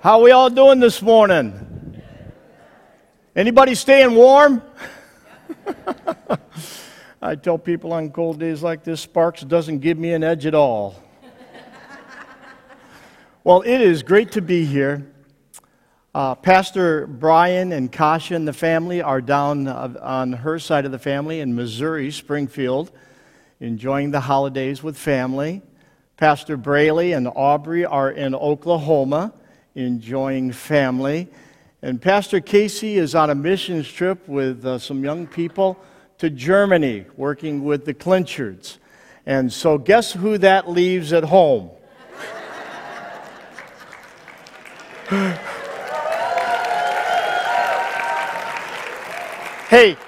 How we all doing this morning? Anybody staying warm? I tell people on cold days like this, Sparks doesn't give me an edge at all. well, it is great to be here. Uh, Pastor Brian and Kasha and the family are down on her side of the family in Missouri, Springfield, enjoying the holidays with family. Pastor Braley and Aubrey are in Oklahoma, enjoying family. And Pastor Casey is on a missions trip with uh, some young people to Germany, working with the Clinchards. And so, guess who that leaves at home? Hey,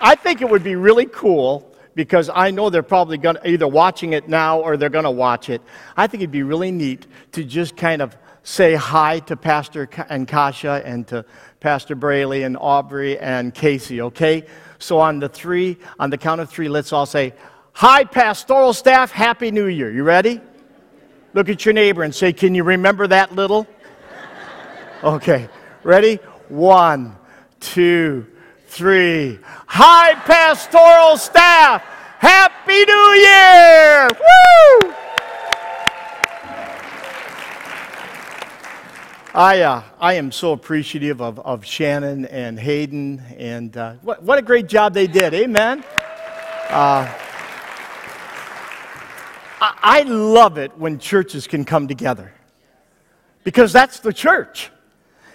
I think it would be really cool because I know they're probably going to either watching it now or they're going to watch it. I think it'd be really neat to just kind of say hi to Pastor and Kasha and to Pastor Braley and Aubrey and Casey, okay? So on the three, on the count of three, let's all say, Hi, pastoral staff, Happy New Year. You ready? Look at your neighbor and say, Can you remember that little? Okay, ready? One, two, three. Hi, pastoral staff. Happy New Year! Woo! I, uh, I am so appreciative of, of Shannon and Hayden, and uh, what, what a great job they did. Amen. Uh, I, I love it when churches can come together because that's the church.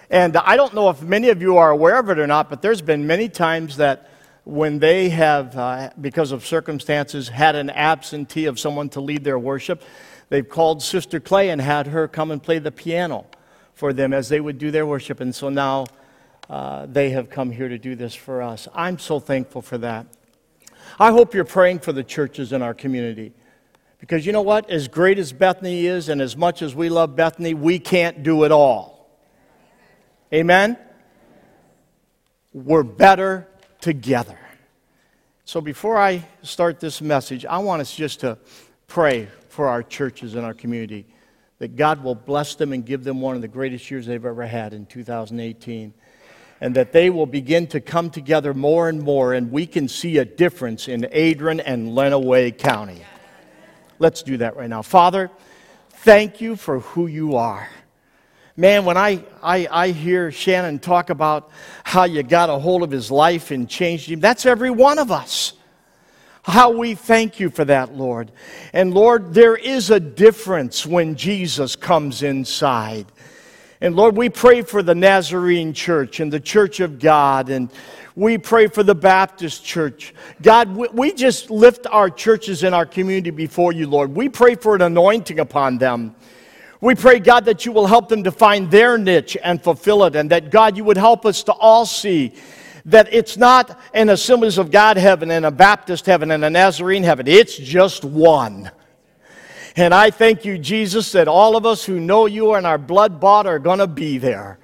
And I don't know if many of you are aware of it or not, but there's been many times that when they have, uh, because of circumstances, had an absentee of someone to lead their worship, they've called Sister Clay and had her come and play the piano for them as they would do their worship. And so now uh, they have come here to do this for us. I'm so thankful for that. I hope you're praying for the churches in our community. Because you know what? As great as Bethany is, and as much as we love Bethany, we can't do it all. Amen? We're better together. So before I start this message, I want us just to pray for our churches and our community that God will bless them and give them one of the greatest years they've ever had in 2018. And that they will begin to come together more and more, and we can see a difference in Adrian and Lenawee County. Let's do that right now. Father, thank you for who you are. Man, when I, I, I hear Shannon talk about how you got a hold of his life and changed him, that's every one of us. How we thank you for that, Lord. And Lord, there is a difference when Jesus comes inside. And Lord, we pray for the Nazarene church and the church of God, and we pray for the Baptist church. God, we just lift our churches in our community before you, Lord. We pray for an anointing upon them. We pray, God, that you will help them to find their niche and fulfill it, and that, God, you would help us to all see that it's not an Assemblies of God heaven and a Baptist heaven and a Nazarene heaven. It's just one. And I thank you, Jesus, that all of us who know you and our blood bought are going to be there.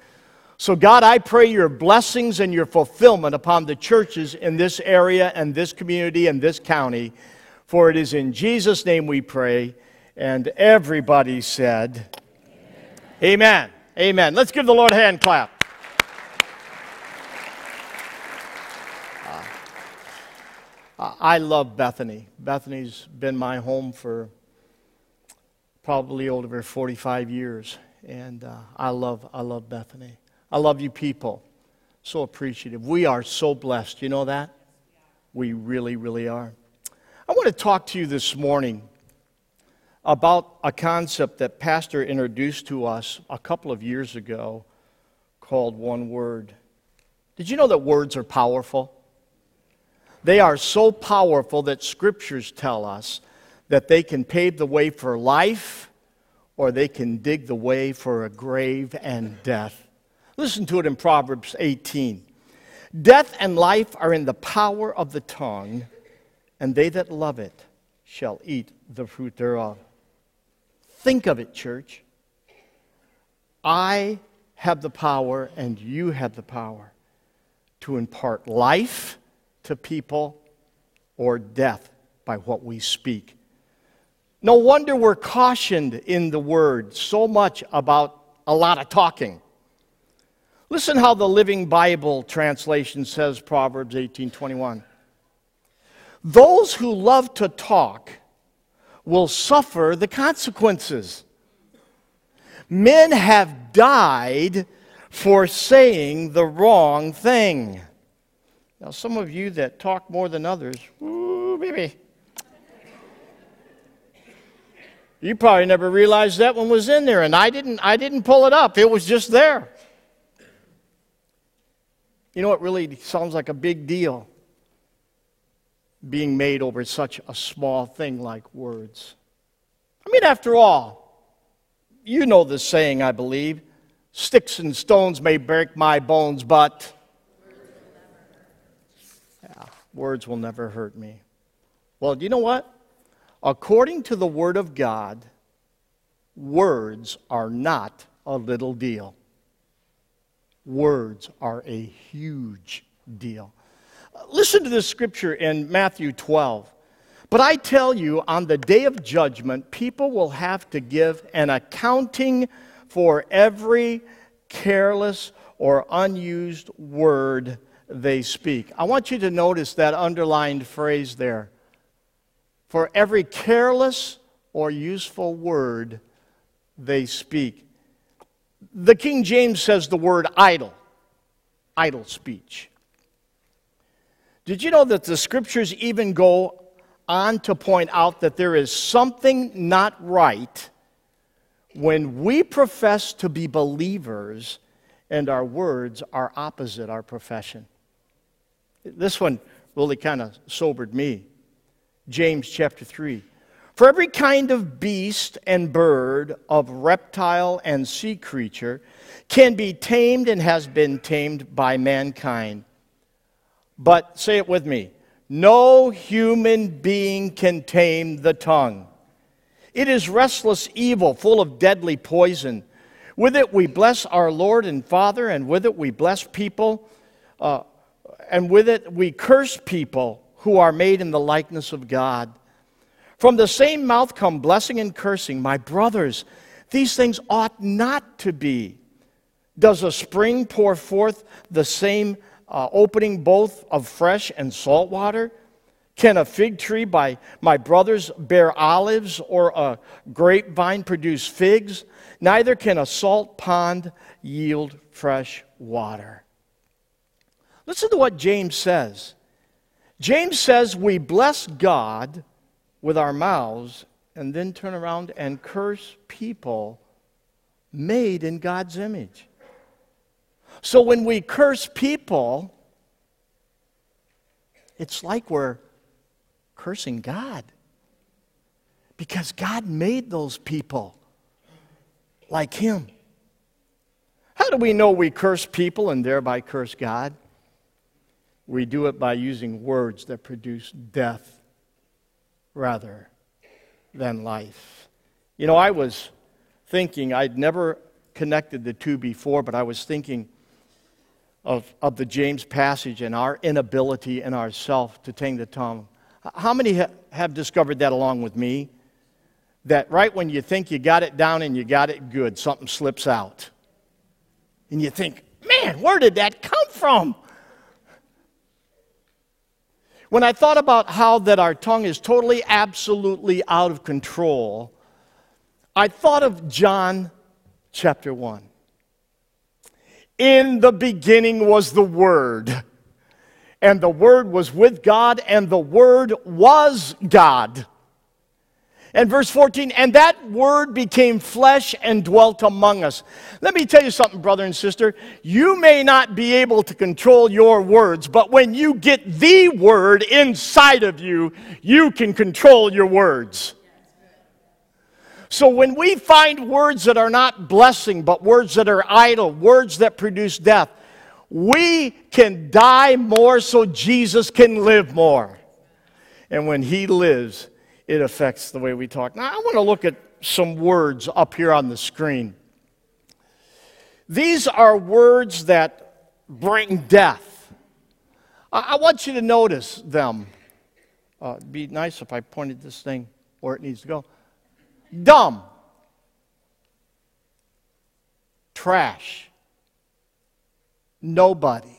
So, God, I pray your blessings and your fulfillment upon the churches in this area and this community and this county. For it is in Jesus' name we pray. And everybody said, Amen. Amen. Amen. Let's give the Lord a hand clap. I love Bethany. Bethany's been my home for probably over 45 years. And uh, I, love, I love Bethany. I love you people. So appreciative. We are so blessed. You know that? We really, really are. I want to talk to you this morning about a concept that Pastor introduced to us a couple of years ago called one word. Did you know that words are powerful? They are so powerful that scriptures tell us that they can pave the way for life or they can dig the way for a grave and death. Listen to it in Proverbs 18. Death and life are in the power of the tongue, and they that love it shall eat the fruit thereof. Think of it, church. I have the power, and you have the power to impart life to people or death by what we speak. No wonder we're cautioned in the Word so much about a lot of talking. Listen how the Living Bible translation says Proverbs 18:21. Those who love to talk will suffer the consequences. Men have died for saying the wrong thing. Now, some of you that talk more than others, ooh, baby. You probably never realized that one was in there, and I didn't, I didn't pull it up. It was just there. You know, what really sounds like a big deal being made over such a small thing like words. I mean, after all, you know the saying, I believe sticks and stones may break my bones, but words will never hurt me. Well, do you know what? According to the Word of God, words are not a little deal. Words are a huge deal. Listen to this scripture in Matthew 12. But I tell you, on the day of judgment, people will have to give an accounting for every careless or unused word they speak. I want you to notice that underlined phrase there for every careless or useful word they speak. The King James says the word idle, idle speech. Did you know that the scriptures even go on to point out that there is something not right when we profess to be believers and our words are opposite our profession? This one really kind of sobered me. James chapter 3. For every kind of beast and bird, of reptile and sea creature, can be tamed and has been tamed by mankind. But say it with me no human being can tame the tongue. It is restless evil, full of deadly poison. With it we bless our Lord and Father, and with it we bless people, uh, and with it we curse people who are made in the likeness of God. From the same mouth come blessing and cursing. My brothers, these things ought not to be. Does a spring pour forth the same uh, opening both of fresh and salt water? Can a fig tree by my brothers bear olives or a grapevine produce figs? Neither can a salt pond yield fresh water. Listen to what James says. James says we bless God with our mouths and then turn around and curse people made in God's image. So when we curse people, it's like we're cursing God. Because God made those people like Him. How do we know we curse people and thereby curse God? We do it by using words that produce death rather than life. You know, I was thinking, I'd never connected the two before, but I was thinking of, of the James passage and our inability in ourself to tame the tongue. How many ha- have discovered that along with me? That right when you think you got it down and you got it good, something slips out. And you think, man, where did that come from? When I thought about how that our tongue is totally, absolutely out of control, I thought of John chapter 1. In the beginning was the Word, and the Word was with God, and the Word was God. And verse 14, and that word became flesh and dwelt among us. Let me tell you something, brother and sister. You may not be able to control your words, but when you get the word inside of you, you can control your words. So when we find words that are not blessing, but words that are idle, words that produce death, we can die more so Jesus can live more. And when he lives, it affects the way we talk. Now, I want to look at some words up here on the screen. These are words that bring death. I, want you to notice them. Uh, it'd be nice if I pointed this thing where it needs to go. Dumb. trash. Nobody.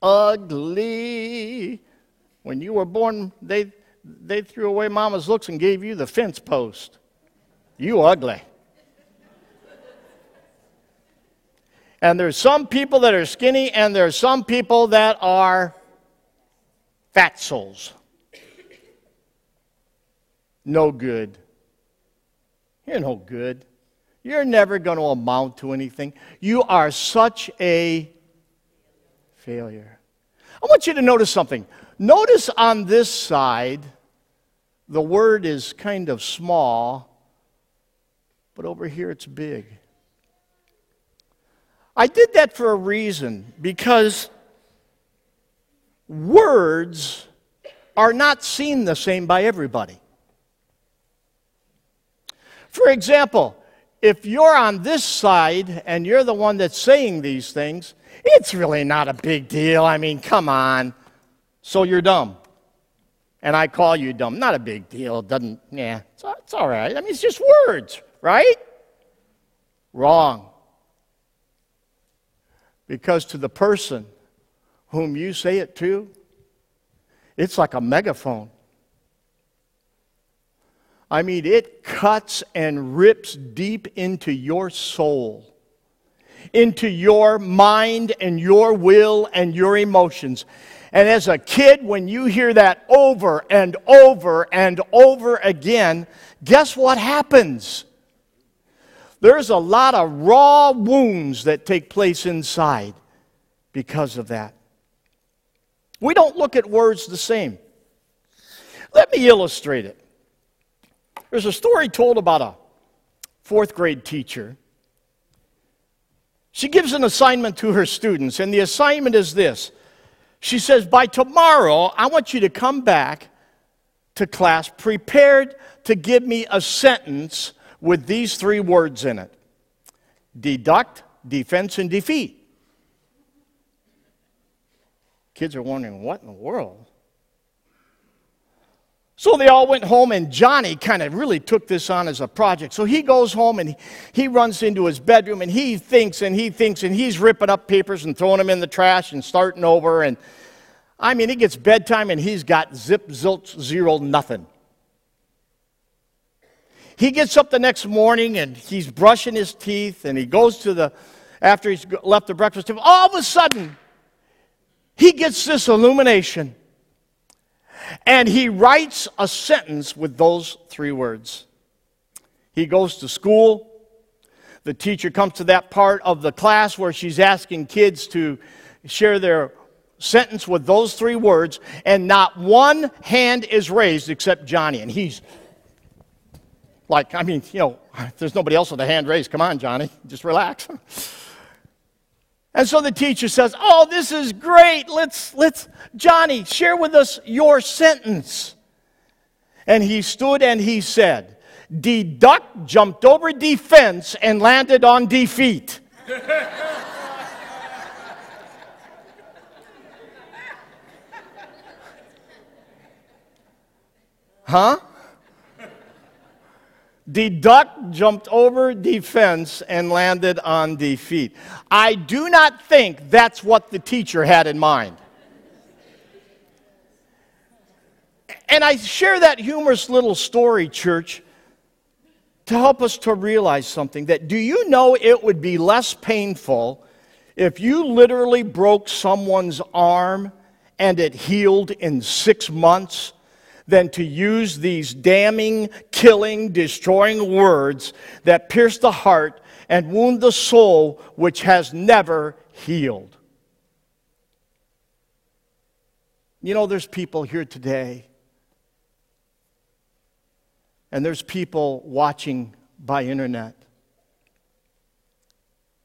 Ugly. When you were born, they, they threw away mama's looks and gave you the fence post. You ugly. And there's some people that are skinny, and there's some people that are fat souls. No good. You're no good. You're never going to amount to anything. You are such a failure. I want you to notice something. Notice on this side, the word is kind of small, but over here it's big. I did that for a reason because words are not seen the same by everybody. For example, if you're on this side and you're the one that's saying these things, it's really not a big deal. I mean, come on. So you're dumb. And I call you dumb. Not a big deal. It doesn't, yeah, it's, it's all right. I mean, it's just words, right? Wrong. Because to the person whom you say it to, it's like a megaphone. I mean, it cuts and rips deep into your soul, into your mind and your will and your emotions. And as a kid, when you hear that over and over and over again, guess what happens? There's a lot of raw wounds that take place inside because of that. We don't look at words the same. Let me illustrate it. There's a story told about a fourth grade teacher. She gives an assignment to her students, and the assignment is this. She says, By tomorrow, I want you to come back to class prepared to give me a sentence with these three words in it deduct, defense, and defeat. Kids are wondering, what in the world? So they all went home, and Johnny kind of really took this on as a project. So he goes home and he runs into his bedroom and he thinks and he thinks and he's ripping up papers and throwing them in the trash and starting over. And I mean, it gets bedtime and he's got zip, zilch, zero, nothing. He gets up the next morning and he's brushing his teeth and he goes to the, after he's left the breakfast table, all of a sudden, he gets this illumination. And he writes a sentence with those three words. He goes to school. The teacher comes to that part of the class where she's asking kids to share their sentence with those three words, and not one hand is raised except Johnny. And he's like, I mean, you know, there's nobody else with a hand raised. Come on, Johnny, just relax. And so the teacher says, "Oh, this is great. Let's let's Johnny, share with us your sentence." And he stood and he said, "Deduct jumped over defense and landed on defeat." huh? Deduct jumped over the fence and landed on defeat. I do not think that's what the teacher had in mind. And I share that humorous little story, church, to help us to realize something that do you know it would be less painful if you literally broke someone's arm and it healed in six months than to use these damning, killing, destroying words that pierce the heart and wound the soul which has never healed. You know, there's people here today, and there's people watching by internet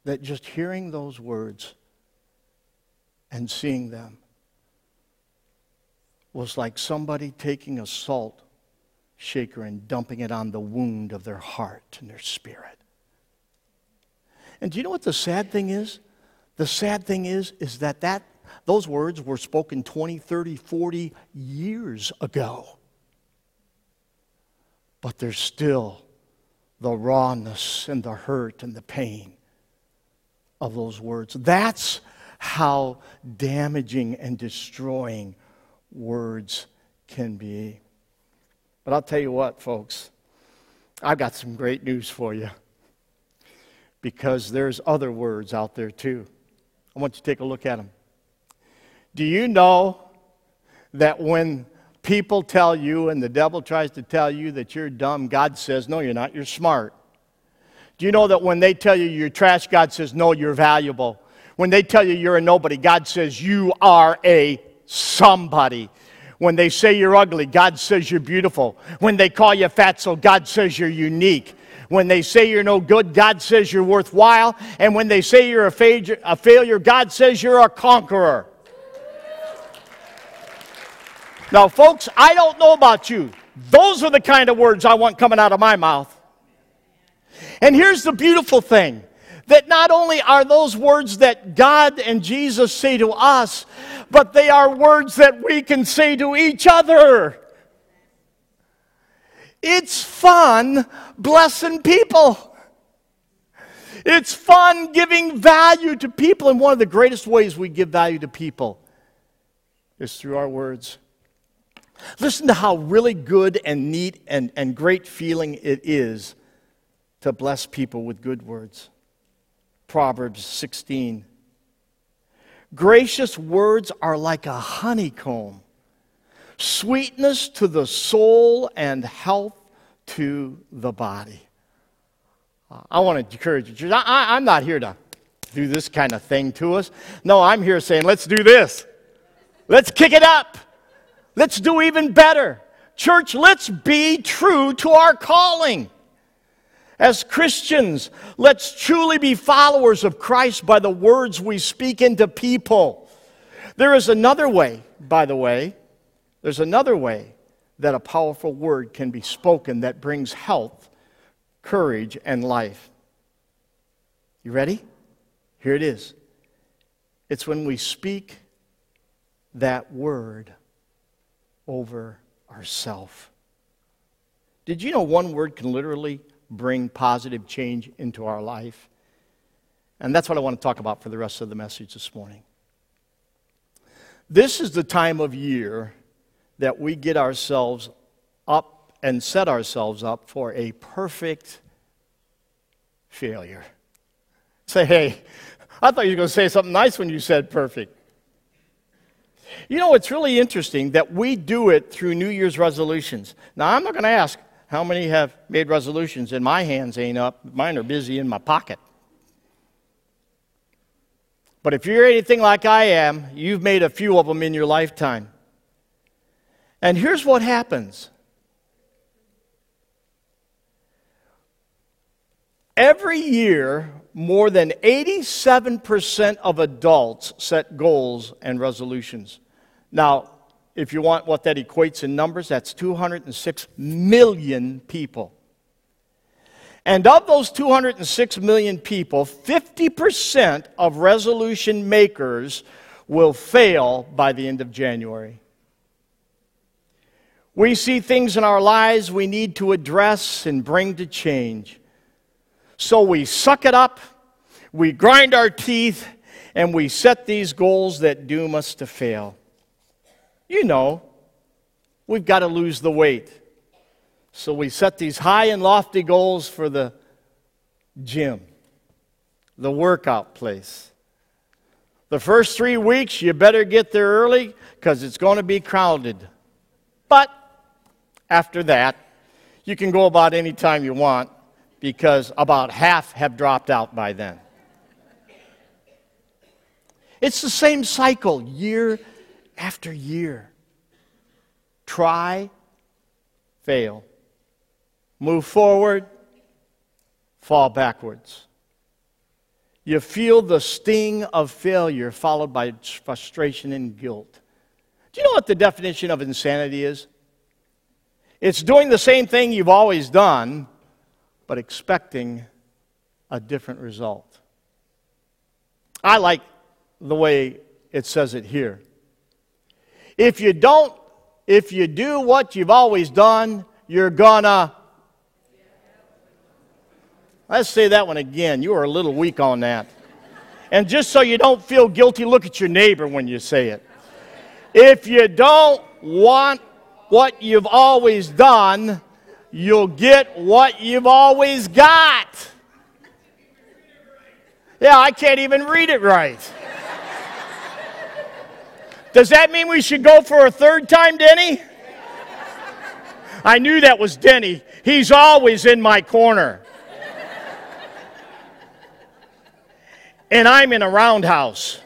that just hearing those words and seeing them was like somebody taking a salt shaker and dumping it on the wound of their heart and their spirit. And do you know what the sad thing is? The sad thing is is that, that those words were spoken 20, 30, 40 years ago. But they're still the rawness and the hurt and the pain of those words. That's how damaging and destroying words can be. But I'll tell you what, folks, I've got some great news for you because there's other words out there too. I want you to take a look at them. Do you know that when people tell you and the devil tries to tell you that you're dumb, God says, No, you're not, you're smart. Do you know that when they tell you you're trash, God says, No, you're valuable? When they tell you you're a nobody, God says, You are a somebody. When they say you're ugly, God says you're beautiful. When they call you fatso, God says you're unique. When they say you're no good, God says you're worthwhile. And when they say you're a, fa- a failure, God says you're a conqueror. Now, folks, I don't know about you. Those are the kind of words I want coming out of my mouth. And here's the beautiful thing that not only are those words that God and Jesus say to us, but they are words that we can say to each other. It's fun blessing people. It's fun giving value to people. And one of the greatest ways we give value to people is through our words. Listen to how really good and neat and, and great feeling it is to bless people with good words. Proverbs 16. Gracious words are like a honeycomb, sweetness to the soul and health to the body. Uh, I want to encourage you. I, I'm not here to do this kind of thing to us. No, I'm here saying, let's do this. Let's kick it up. Let's do even better. Church, let's be true to our calling. As Christians, let's truly be followers of Christ by the words we speak into people. There is another way, by the way, there's another way that a powerful word can be spoken that brings health, courage, and life. You ready? Here it is. It's when we speak that word over ourself. Did you know one word can literally bring positive change into our life? And that's what I want to talk about for the rest of the message this morning. This is the time of year that we get ourselves up and set ourselves up for a perfect failure. Say, hey, I thought you were going to say something nice when you said perfect. You know, it's really interesting that we do it through New Year's resolutions. Now, I'm not going to ask how many have made resolutions, and my hands ain't up. Mine are busy in my pocket. But if you're anything like I am, you've made a few of them in your lifetime. And here's what happens every year, more than 87% of adults set goals and resolutions. Now, if you want what that equates in numbers, that's 206 million people. And of those 206 million people, 50% of resolution makers will fail by the end of January. We see things in our lives we need to address and bring to change. So we suck it up, we grind our teeth, and we set these goals that doom us to fail. You know, we've got to lose the weight. So we set these high and lofty goals for the gym, the workout place. The first three weeks, you better get there early because it's going to be crowded. But after that, you can go about any time you want because about half have dropped out by then. It's the same cycle year after year. Try, fail. Move forward, fall backwards. You feel the sting of failure followed by frustration and guilt. Do you know what the definition of insanity is? It's doing the same thing you've always done, but expecting a different result. I like the way it says it here. If you don't, if you do what you've always done, you're gonna. Let's say that one again. You are a little weak on that. And just so you don't feel guilty, look at your neighbor when you say it. If you don't want what you've always done, you'll get what you've always got. Yeah, I can't even read it right. Does that mean we should go for a third time, Denny? I knew that was Denny. He's always in my corner. And I'm in a roundhouse.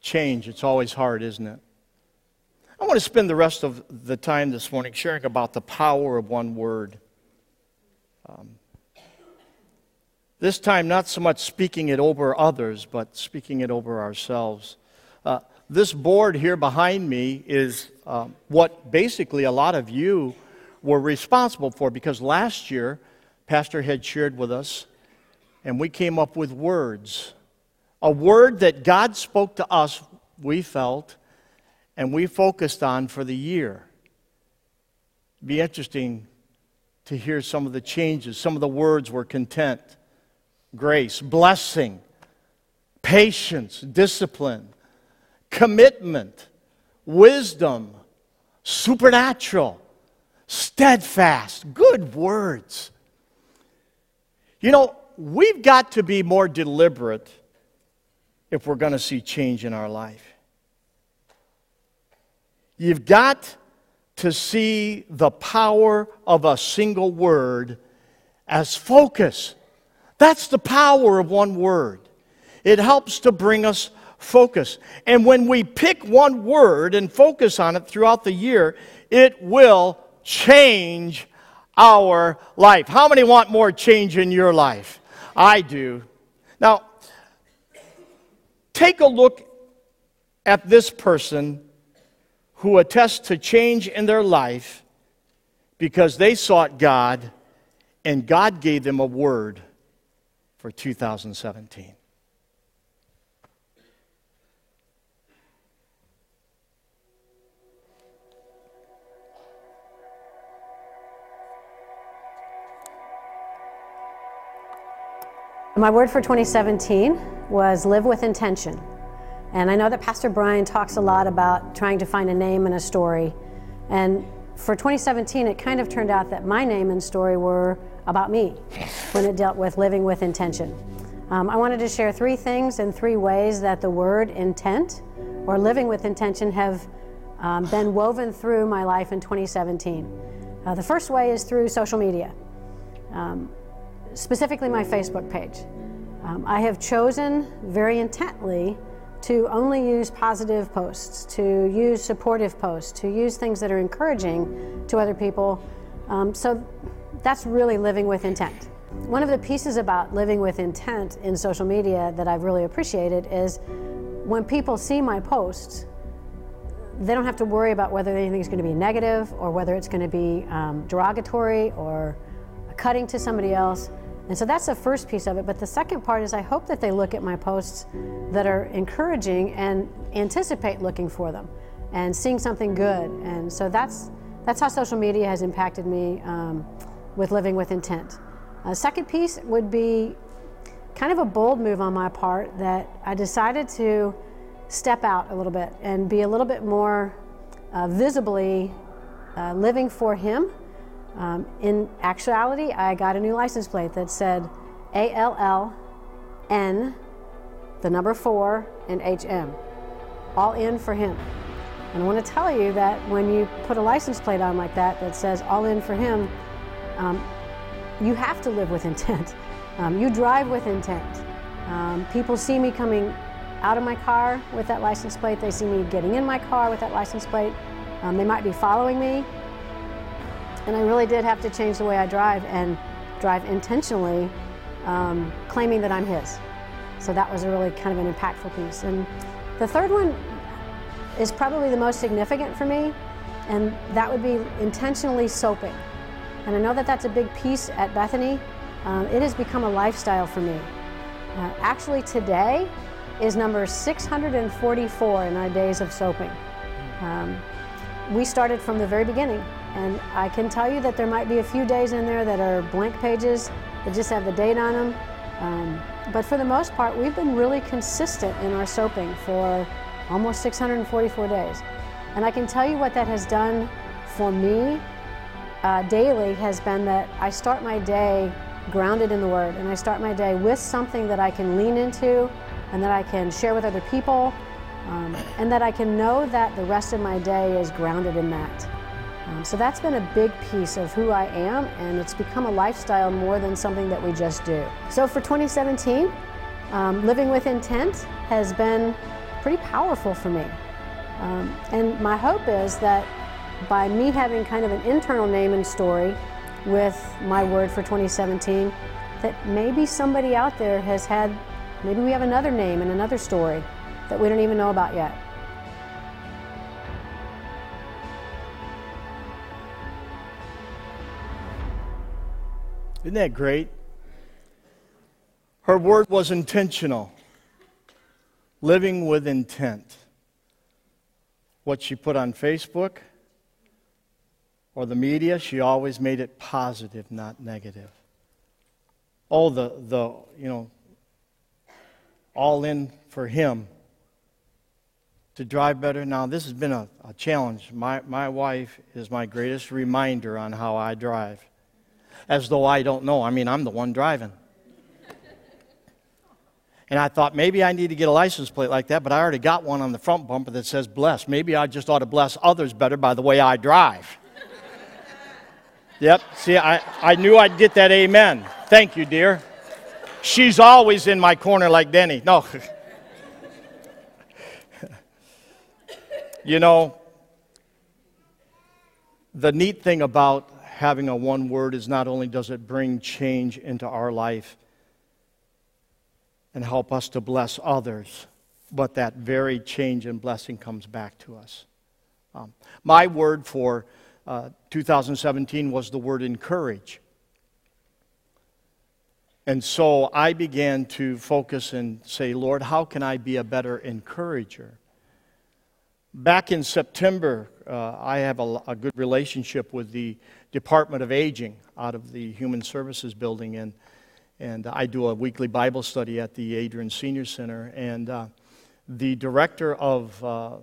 Change, it's always hard, isn't it? I want to spend the rest of the time this morning sharing about the power of one word. Um, this time, not so much speaking it over others, but speaking it over ourselves. Uh, this board here behind me is uh, what basically a lot of you were responsible for because last year, Pastor had shared with us, and we came up with words. A word that God spoke to us, we felt, and we focused on for the year. Be interesting to hear some of the changes. Some of the words were content, grace, blessing, patience, discipline, commitment, wisdom, supernatural, steadfast. Good words. You know, we've got to be more deliberate if we're going to see change in our life. You've got to see the power of a single word as focus. That's the power of one word. It helps to bring us focus. And when we pick one word and focus on it throughout the year, it will change our life. How many want more change in your life? I do. Now, take a look at this person who attest to change in their life because they sought God and God gave them a word for 2017. My word for 2017 was live with intention. And I know that Pastor Brian talks a lot about trying to find a name and a story. And for 2017, it kind of turned out that my name and story were about me when it dealt with living with intention. Um, I wanted to share three things and three ways that the word intent or living with intention have um, been woven through my life in 2017. Uh, the first way is through social media, um, specifically my Facebook page. Um, I have chosen very intently to only use positive posts, to use supportive posts, to use things that are encouraging to other people. Um, so that's really living with intent. One of the pieces about living with intent in social media that I've really appreciated is when people see my posts, they don't have to worry about whether anything's going to be negative or whether it's going to be um, derogatory or cutting to somebody else. And so that's the first piece of it. But the second part is I hope that they look at my posts that are encouraging and anticipate looking for them and seeing something good. And so that's, that's how social media has impacted me um, with living with intent. A second piece would be kind of a bold move on my part that I decided to step out a little bit and be a little bit more uh, visibly uh, living for Him um, in actuality, I got a new license plate that said ALL N, the number four, and HM. All in for him. And I want to tell you that when you put a license plate on like that that says all in for him, um, you have to live with intent. Um, you drive with intent. Um, people see me coming out of my car with that license plate. They see me getting in my car with that license plate. Um, they might be following me. And I really did have to change the way I drive and drive intentionally, um, claiming that I'm his. So that was a really kind of an impactful piece. And the third one is probably the most significant for me, and that would be intentionally soaping. And I know that that's a big piece at Bethany. Um, it has become a lifestyle for me. Uh, actually, today is number 644 in our days of soaping. Um, we started from the very beginning, and I can tell you that there might be a few days in there that are blank pages that just have the date on them. Um, but for the most part, we've been really consistent in our soaping for almost 644 days. And I can tell you what that has done for me uh, daily has been that I start my day grounded in the Word and I start my day with something that I can lean into and that I can share with other people um, and that I can know that the rest of my day is grounded in that. Um, so that's been a big piece of who I am, and it's become a lifestyle more than something that we just do. So for 2017, um, living with intent has been pretty powerful for me. Um, and my hope is that by me having kind of an internal name and story with my word for 2017, that maybe somebody out there has had, maybe we have another name and another story that we don't even know about yet. Isn't that great? Her word was intentional, living with intent. What she put on Facebook or the media, she always made it positive, not negative. Oh, the, the you know, all in for him to drive better. Now, this has been a, a challenge. My, my wife is my greatest reminder on how I drive as though I don't know. I mean, I'm the one driving. And I thought maybe I need to get a license plate like that, but I already got one on the front bumper that says bless. Maybe I just ought to bless others better by the way I drive. yep, see, I, I knew I'd get that amen. Thank you, dear. She's always in my corner like Denny. No. you know, the neat thing about having a one word is not only does it bring change into our life and help us to bless others, but that very change and blessing comes back to us. Um, my word for uh, 2017 was the word encourage. And so I began to focus and say, Lord, how can I be a better encourager? Back in September, uh, I have a, a, good relationship with the Department of Aging out of the Human Services Building, and, and I do a weekly Bible study at the Adrian Senior Center. And uh, the director of uh,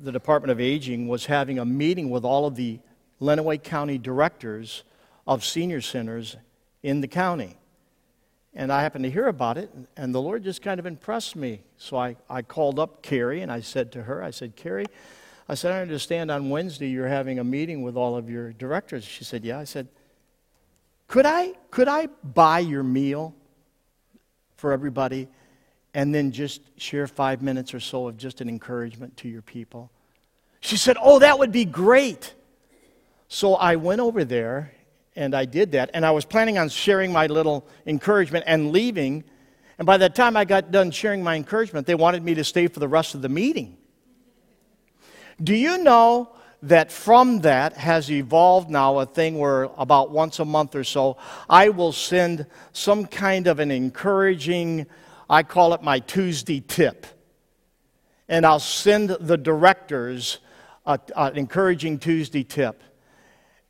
the Department of Aging was having a meeting with all of the Lenawee County directors of senior centers in the county. And I happened to hear about it, and the Lord just kind of impressed me. So I, I called up Carrie and I said to her, I said, Carrie, I said, I understand on Wednesday you're having a meeting with all of your directors. She said, Yeah. I said, Could I, could I buy your meal for everybody and then just share five minutes or so of just an encouragement to your people? She said, Oh, that would be great. So I went over there and I did that. And I was planning on sharing my little encouragement and leaving. And by the time I got done sharing my encouragement, they wanted me to stay for the rest of the meeting. Do you know that from that has evolved now a thing where about once a month or so, I will send some kind of an encouraging, I call it my Tuesday tip. And I'll send the directors an encouraging Tuesday tip.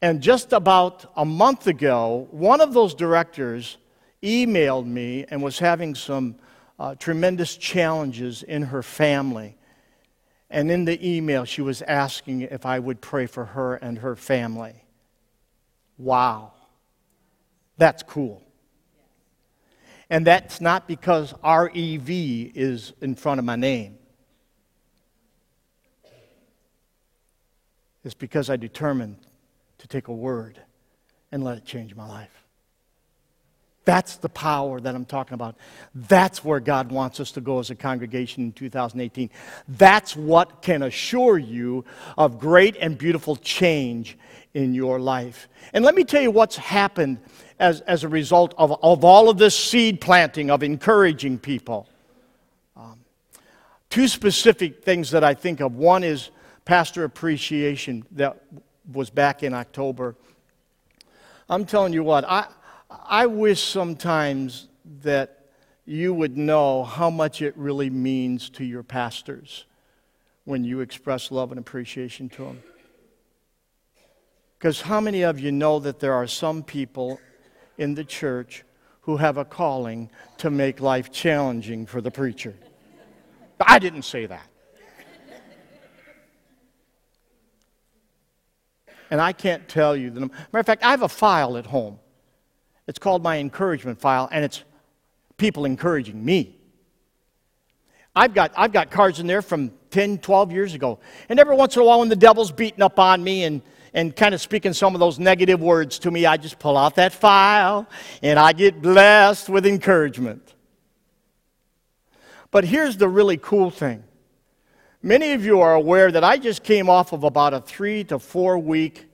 And just about a month ago, one of those directors emailed me and was having some uh, tremendous challenges in her family. And in the email, she was asking if I would pray for her and her family. Wow. That's cool. And that's not because REV is in front of my name. It's because I determined to take a word and let it change my life. That's the power that I'm talking about. That's where God wants us to go as a congregation in 2018. That's what can assure you of great and beautiful change in your life. And let me tell you what's happened as, as a result of, of all of this seed planting of encouraging people. Um, two specific things that I think of. One is pastor appreciation that was back in October. I'm telling you what, I I wish sometimes that you would know how much it really means to your pastors when you express love and appreciation to them. Because how many of you know that there are some people in the church who have a calling to make life challenging for the preacher? I didn't say that. And I can't tell you the number. Matter of fact, I have a file at home. It's called my encouragement file, and it's people encouraging me. I've got, I've got cards in there from 10, 12 years ago. And every once in a while, when the devil's beating up on me and, and kind of speaking some of those negative words to me, I just pull out that file and I get blessed with encouragement. But here's the really cool thing many of you are aware that I just came off of about a three to four week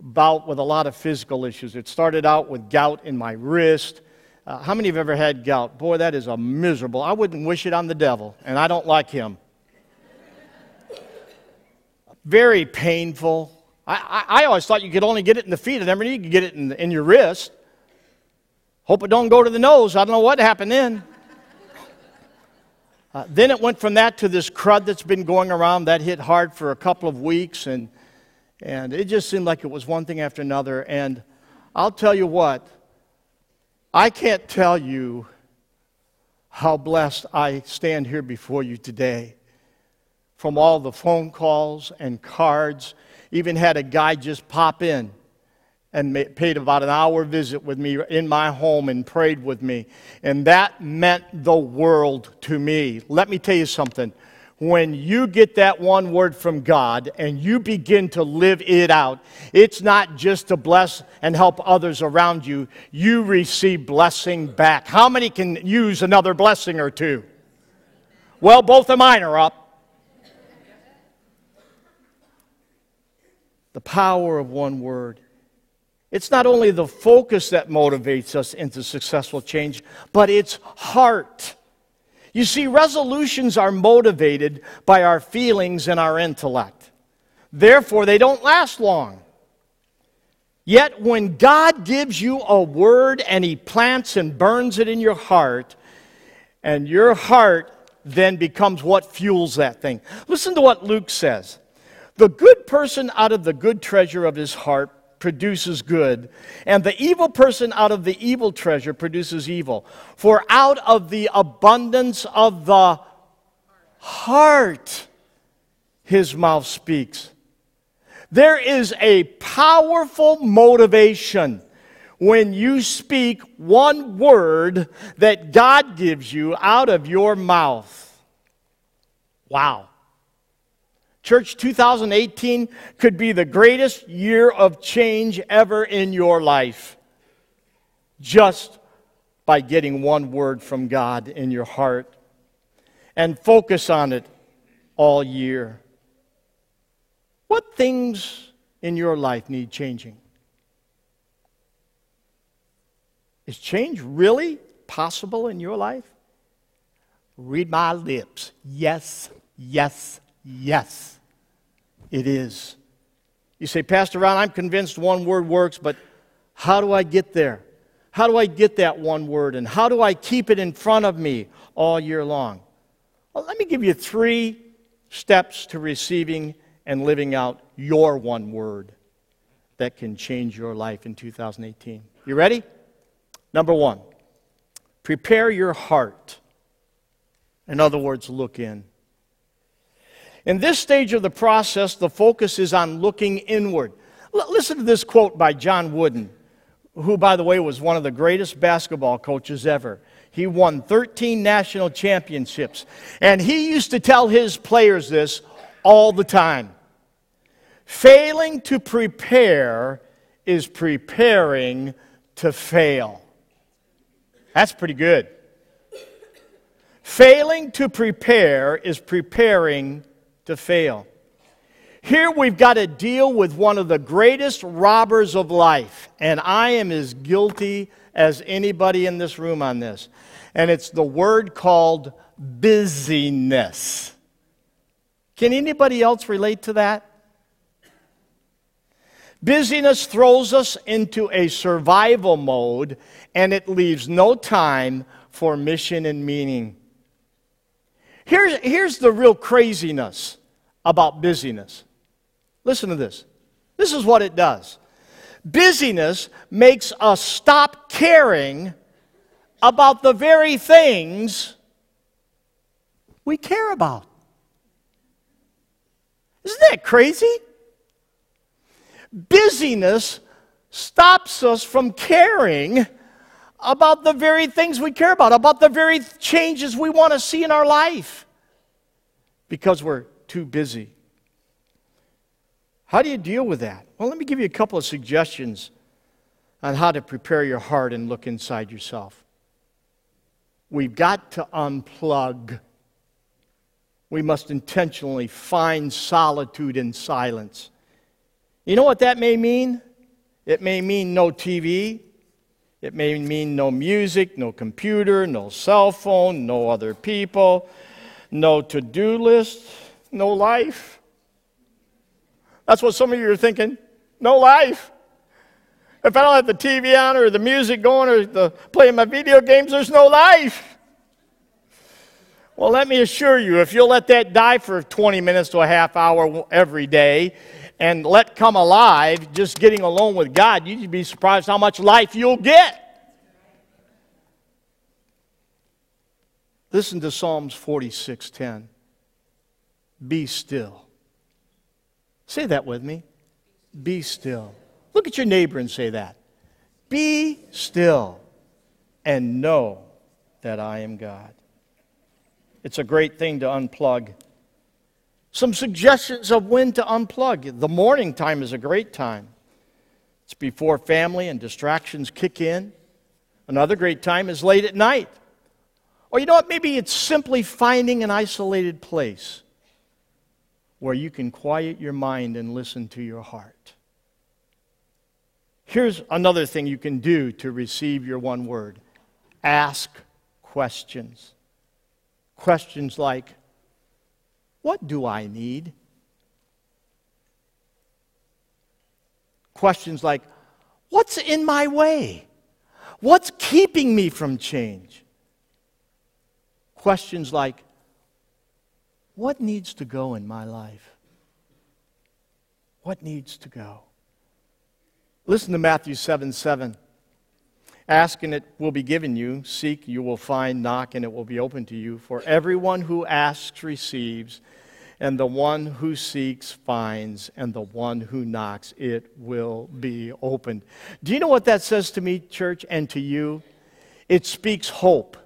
bout with a lot of physical issues. It started out with gout in my wrist. Uh, how many have ever had gout? Boy, that is a miserable. I wouldn't wish it on the devil, and I don't like him. Very painful. I, I, I, always thought you could only get it in the feet, and never knew you could get it in, in your wrist. Hope it don't go to the nose. I don't know what happened then. Uh, then it went from that to this crud that's been going around. That hit hard for a couple of weeks, and, and it just seemed like it was one thing after another. And I'll tell you what, I can't tell you how blessed I stand here before you today. From all the phone calls and cards, even had a guy just pop in and paid about an hour visit with me in my home and prayed with me. And that meant the world to me. Let me tell you something when you get that one word from God and you begin to live it out, it's not just to bless and help others around you, you receive blessing back. How many can use another blessing or two? Well, both of mine are up. The power of one word. It's not only the focus that motivates us into successful change, but it's heart. You see, resolutions are motivated by our feelings and our intellect. Therefore, they don't last long. Yet, when God gives you a word and He plants and burns it in your heart, and your heart then becomes what fuels that thing. Listen to what Luke says The good person out of the good treasure of his heart produces good, and the evil person out of the evil treasure produces evil. For out of the abundance of the heart, his mouth speaks. There is a powerful motivation when you speak one word that God gives you out of your mouth. Wow. Church, 2018 could be the greatest year of change ever in your life just by getting one word from God in your heart and focus on it all year. What things in your life need changing? Is change really possible in your life? Read my lips. Yes, yes, yes. It is. You say, Pastor Ron, I'm convinced one word works, but how do I get there? How do I get that one word? And how do I keep it in front of me all year long? Well, let me give you three steps to receiving and living out your one word that can change your life in 2018. You ready? Number one, prepare your heart. In other words, look in. In this stage of the process, the focus is on looking inward. L- listen to this quote by John Wooden, who, by the way, was one of the greatest basketball coaches ever. He won 13 national championships. And he used to tell his players this all the time failing to prepare is preparing to fail. That's pretty good. Failing to prepare is preparing to fail. Here we've got to deal with one of the greatest robbers of life, and I am as guilty as anybody in this room on this. And it's the word called busyness. Can anybody else relate to that? Busyness throws us into a survival mode and it leaves no time for mission and meaning. Here's, here's the real craziness about busyness. Listen to this. This is what it does busyness makes us stop caring about the very things we care about. Isn't that crazy? Busyness stops us from caring about the very things we care about, about the very changes we want to see in our life because we're too busy. How do you deal with that? Well, let me give you a couple of suggestions on how to prepare your heart and look inside yourself. We've got to unplug. We must intentionally find solitude and silence. You know what that may mean? It may mean no TV. It may mean no music, no computer, no cell phone, no other people, no to do list, no life. That's what some of you are thinking. No life. If I don't have the TV on or the music going or the playing my video games, there's no life. Well, let me assure you, if you'll let that die for 20 minutes to a half hour every day and let come alive, just getting alone with God, you'd be surprised how much life you'll get. Listen to Psalms 46:10. Be still. Say that with me. Be still. Look at your neighbor and say that. Be still and know that I am God. It's a great thing to unplug. Some suggestions of when to unplug. The morning time is a great time. It's before family and distractions kick in. Another great time is late at night. Or you know what? Maybe it's simply finding an isolated place where you can quiet your mind and listen to your heart. Here's another thing you can do to receive your one word ask questions. Questions like, What do I need? Questions like, What's in my way? What's keeping me from change? Questions like, what needs to go in my life? What needs to go? Listen to Matthew 7 7. Ask and it will be given you. Seek, you will find. Knock and it will be open to you. For everyone who asks receives, and the one who seeks finds, and the one who knocks it will be opened. Do you know what that says to me, church, and to you? It speaks hope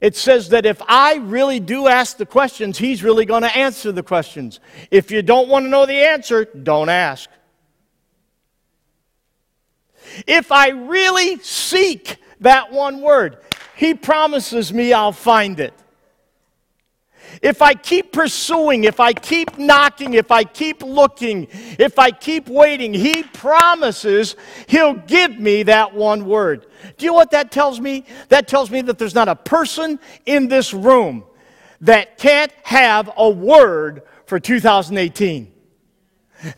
it says that if I really do ask the questions, he's really going to answer the questions. If you don't want to know the answer, don't ask. If I really seek that one word, he promises me I'll find it. If I keep pursuing, if I keep knocking, if I keep looking, if I keep waiting, He promises He'll give me that one word. Do you know what that tells me? That tells me that there's not a person in this room that can't have a word for 2018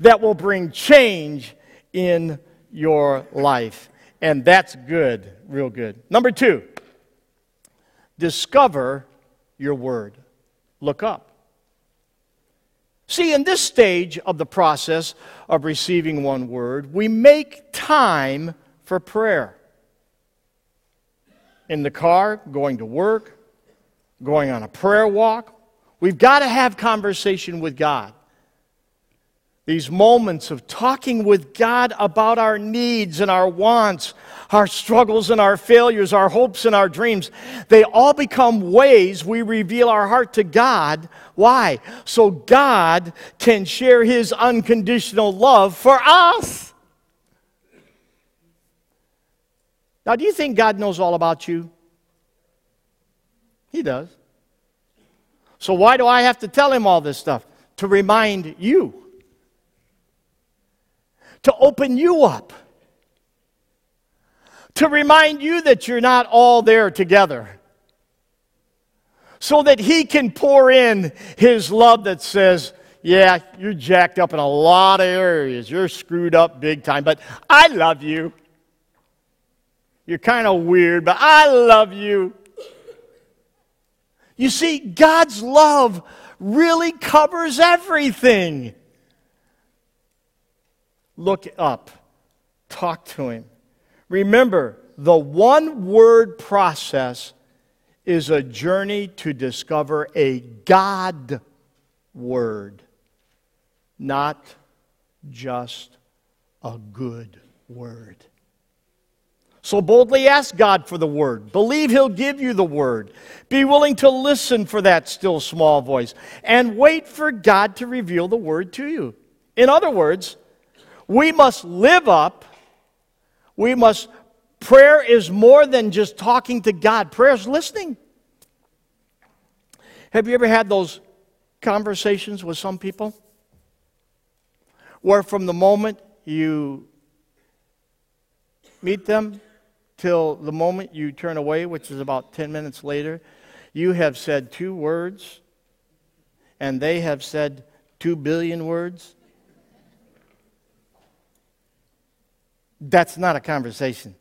that will bring change in your life. And that's good, real good. Number two, discover your word look up. See, in this stage of the process of receiving one word, we make time for prayer. In the car, going to work, going on a prayer walk, we've got to have conversation with God these moments of talking with God about our needs and our wants, our struggles and our failures, our hopes and our dreams, they all become ways we reveal our heart to God. Why? So God can share His unconditional love for us. Now, do you think God knows all about you? He does. So, why do I have to tell Him all this stuff? To remind you to open you up, to remind you that you're not all there together, so that He can pour in His love that says, Yeah, you're jacked up in a lot of areas. You're screwed up big time, but I love you. You're kind of weird, but I love you. You see, God's love really covers everything. Look up, talk to Him. Remember, the one word process is a journey to discover a God word, not just a good word. So boldly ask God for the word. Believe He'll give you the word. Be willing to listen for that still small voice and wait for God to reveal the word to you. In other words, we must live up. We must, prayer is more than just talking to God, prayer is listening. Have you ever had those conversations with some people where from the moment you meet them till the moment you turn away, which is about 10 minutes later, you have said two words and they have said two billion words? That's not a conversation.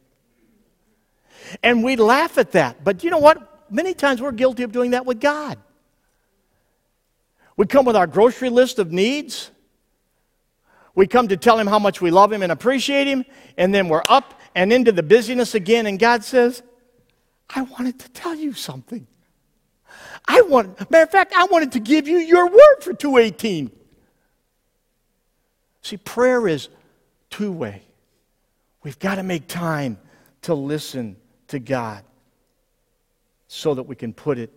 And we laugh at that. But you know what? Many times we're guilty of doing that with God. We come with our grocery list of needs. We come to tell Him how much we love Him and appreciate Him, and then we're up and into the busyness again, and God says, I wanted to tell you something. I want, matter of fact, I wanted to give you your word for 218. See, prayer is two way. We've got to make time to listen to God so that we can put it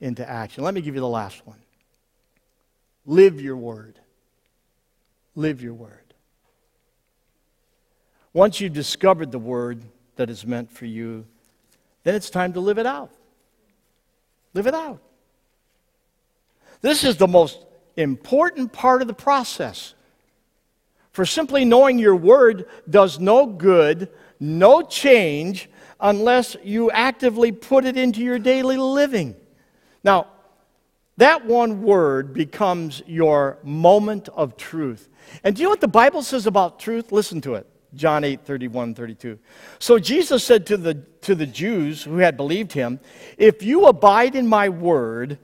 into action. Let me give you the last one. Live your word. Live your word. Once you've discovered the word that is meant for you, then it's time to live it out. Live it out. This is the most important part of the process. For simply knowing your word does no good, no change, unless you actively put it into your daily living. Now, that one word becomes your moment of truth. And do you know what the Bible says about truth? Listen to it. John 8, 31, 32. So Jesus said to the, to the Jews who had believed him, If you abide in my word,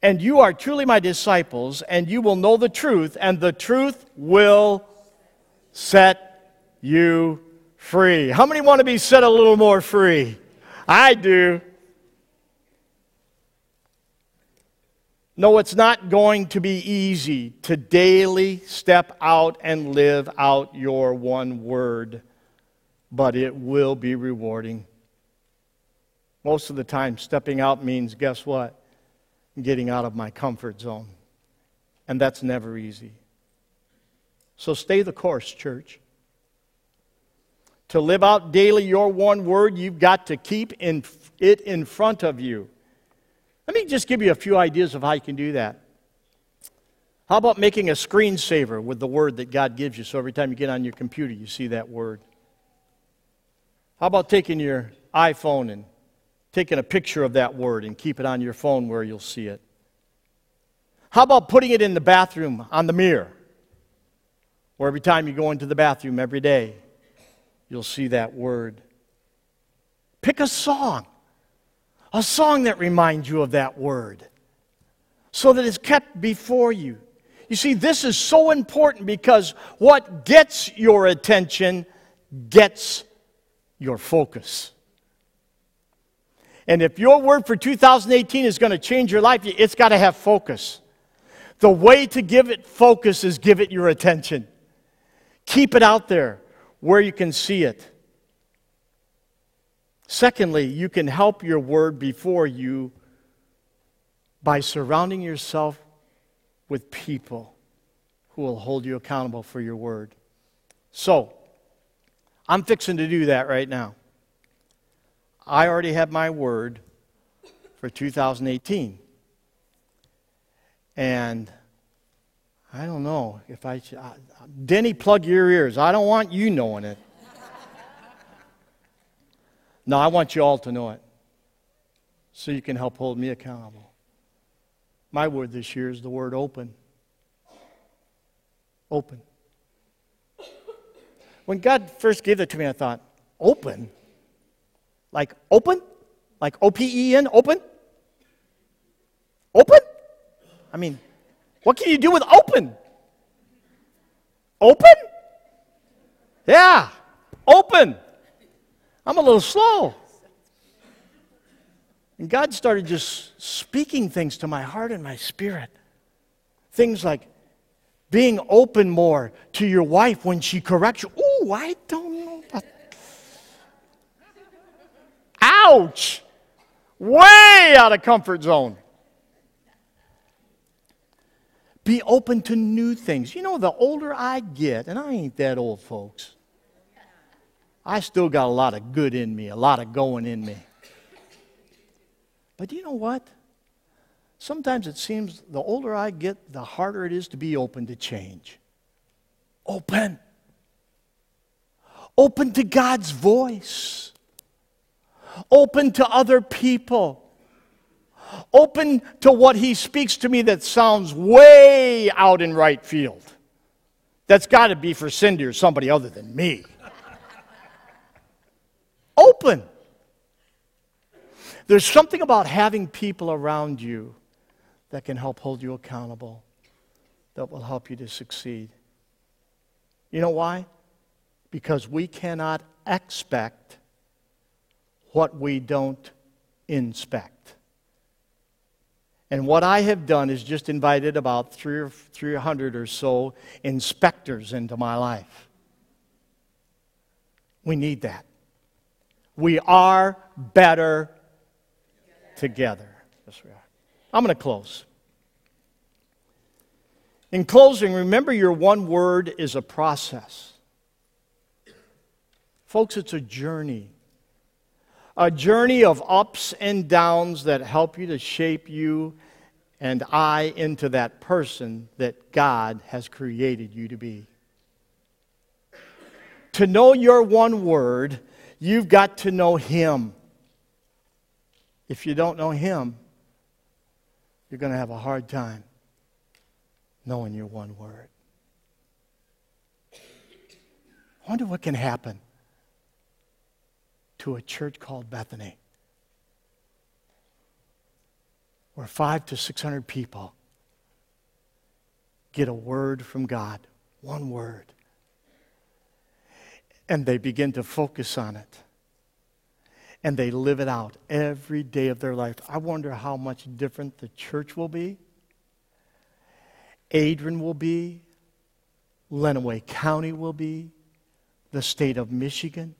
and you are truly my disciples, and you will know the truth, and the truth will set you free. How many want to be set a little more free? I do. No, it's not going to be easy to daily step out and live out your one word, but it will be rewarding. Most of the time, stepping out means guess what? Getting out of my comfort zone. And that's never easy. So stay the course, church. To live out daily your one word, you've got to keep in, it in front of you. Let me just give you a few ideas of how you can do that. How about making a screensaver with the word that God gives you so every time you get on your computer, you see that word? How about taking your iPhone and taking a picture of that word and keep it on your phone where you'll see it? How about putting it in the bathroom on the mirror? Where every time you go into the bathroom every day, you'll see that word. Pick a song a song that reminds you of that word so that it's kept before you. You see, this is so important because what gets your attention gets your focus. And if your word for 2018 is going to change your life, it's got to have focus. The way to give it focus is give it your attention. Keep it out there where you can see it. Secondly, you can help your word before you by surrounding yourself with people who will hold you accountable for your word. So, I'm fixing to do that right now. I already have my word for 2018. And I don't know if I should. Denny, plug your ears. I don't want you knowing it. No, I want you all to know it so you can help hold me accountable. My word this year is the word open. Open. When God first gave that to me, I thought, open? Like open? Like O P E N, open? Open? I mean, what can you do with open? Open? Yeah, open. I'm a little slow. And God started just speaking things to my heart and my spirit. Things like being open more to your wife when she corrects you. Ooh, I don't know. About... Ouch! Way out of comfort zone. Be open to new things. You know, the older I get, and I ain't that old, folks, I still got a lot of good in me, a lot of going in me. But you know what? Sometimes it seems the older I get, the harder it is to be open to change. Open. Open to God's voice. Open to other people. Open to what He speaks to me that sounds way out in right field. That's got to be for Cindy or somebody other than me. Open. There's something about having people around you that can help hold you accountable, that will help you to succeed. You know why? Because we cannot expect what we don't inspect. And what I have done is just invited about three or 300 or so inspectors into my life. We need that. We are better together. Yes, we are. I'm going to close. In closing, remember your one word is a process. Folks, it's a journey. A journey of ups and downs that help you to shape you and I into that person that God has created you to be. To know your one word, you've got to know Him. If you don't know Him, you're going to have a hard time knowing your one word. I wonder what can happen to a church called Bethany, where five to 600 people get a word from God, one word, and they begin to focus on it. And they live it out every day of their life. I wonder how much different the church will be, Adrian will be, Lenawee County will be, the state of Michigan,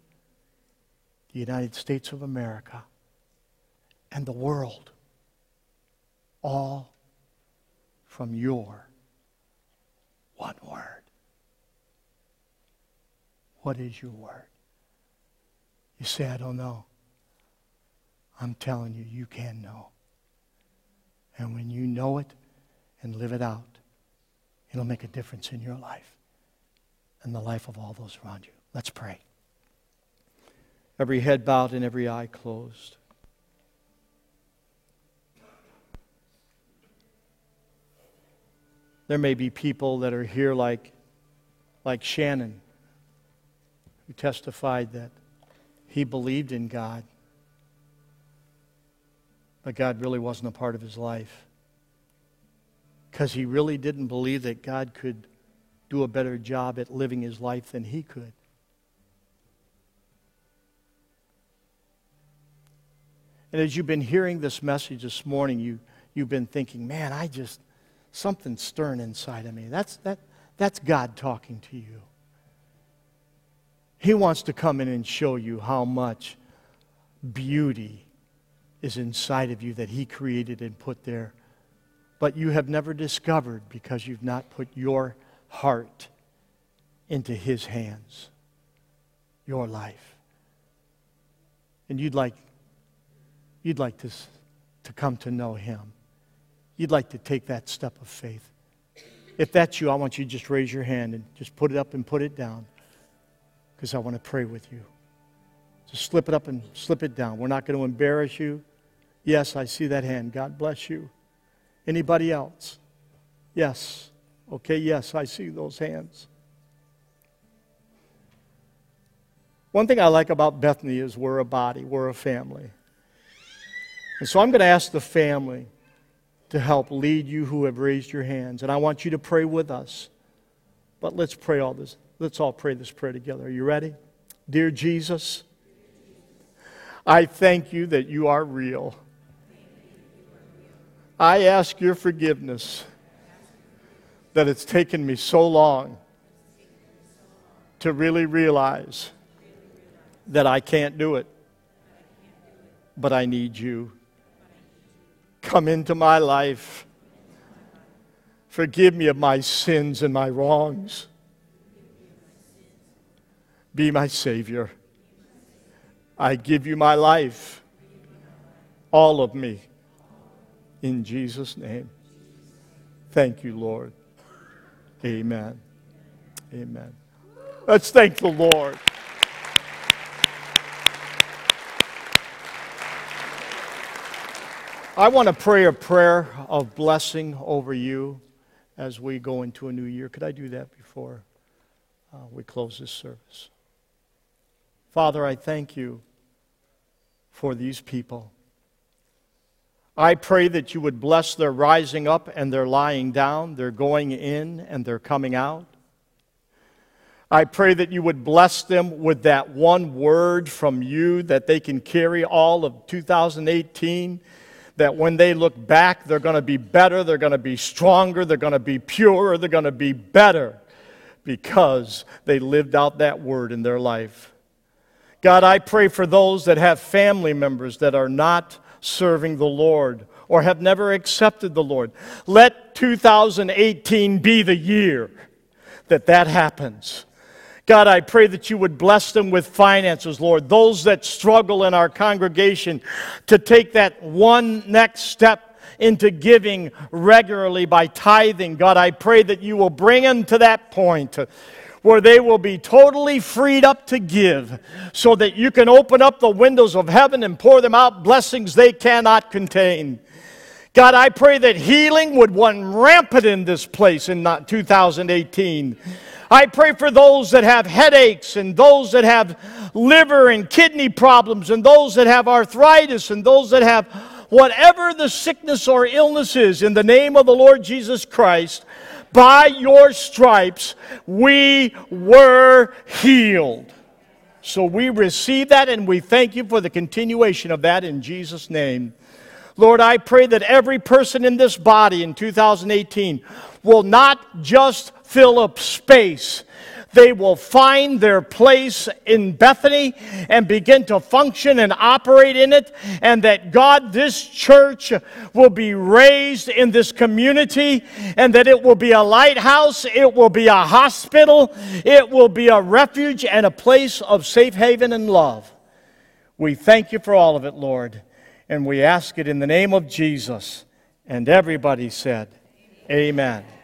the United States of America, and the world, all from your one word. What is your word? You say, I don't know. I'm telling you, you can know. And when you know it and live it out, it'll make a difference in your life and the life of all those around you. Let's pray. Every head bowed and every eye closed. There may be people that are here like, like Shannon, who testified that he believed in God but God really wasn't a part of his life. Because he really didn't believe that God could do a better job at living his life than he could. And as you've been hearing this message this morning, you, you've been thinking, man, I just, something's stirring inside of me. That's, that, that's God talking to you. He wants to come in and show you how much beauty is inside of you that He created and put there, but you have never discovered because you've not put your heart into His hands, your life. And you'd like, you'd like to, to come to know Him. You'd like to take that step of faith. If that's you, I want you to just raise your hand and just put it up and put it down because I want to pray with you. Just slip it up and slip it down. We're not going to embarrass you. Yes, I see that hand. God bless you. Anybody else? Yes. Okay, yes, I see those hands. One thing I like about Bethany is we're a body, we're a family. And so I'm going to ask the family to help lead you who have raised your hands. And I want you to pray with us. But let's pray all this. Let's all pray this prayer together. Are you ready? Dear Jesus, I thank you that you are real. I ask your forgiveness that it's taken me so long to really realize that I can't do it, but I need you. Come into my life. Forgive me of my sins and my wrongs. Be my Savior. I give you my life, all of me, in Jesus' name. Thank you, Lord. Amen. Amen. Let's thank the Lord. I want to pray a prayer of blessing over you as we go into a new year. Could I do that before uh, we close this service? Father, I thank you for these people. I pray that you would bless their rising up and their lying down, their going in and their coming out. I pray that you would bless them with that one word from you that they can carry all of 2018. That when they look back, they're going to be better, they're going to be stronger, they're going to be purer, they're going to be better because they lived out that word in their life. God, I pray for those that have family members that are not serving the Lord or have never accepted the Lord. Let 2018 be the year that that happens. God, I pray that you would bless them with finances, Lord. Those that struggle in our congregation to take that one next step into giving regularly by tithing. God, I pray that you will bring them to that point where they will be totally freed up to give so that you can open up the windows of heaven and pour them out blessings they cannot contain. God, I pray that healing would run rampant in this place in 2018. I pray for those that have headaches and those that have liver and kidney problems and those that have arthritis and those that have whatever the sickness or illness is in the name of the Lord Jesus Christ. By your stripes we were healed. So we receive that and we thank you for the continuation of that in Jesus' name. Lord, I pray that every person in this body in 2018 will not just fill up space. They will find their place in Bethany and begin to function and operate in it. And that God, this church will be raised in this community and that it will be a lighthouse, it will be a hospital, it will be a refuge and a place of safe haven and love. We thank you for all of it, Lord. And we ask it in the name of Jesus. And everybody said, Amen. Amen.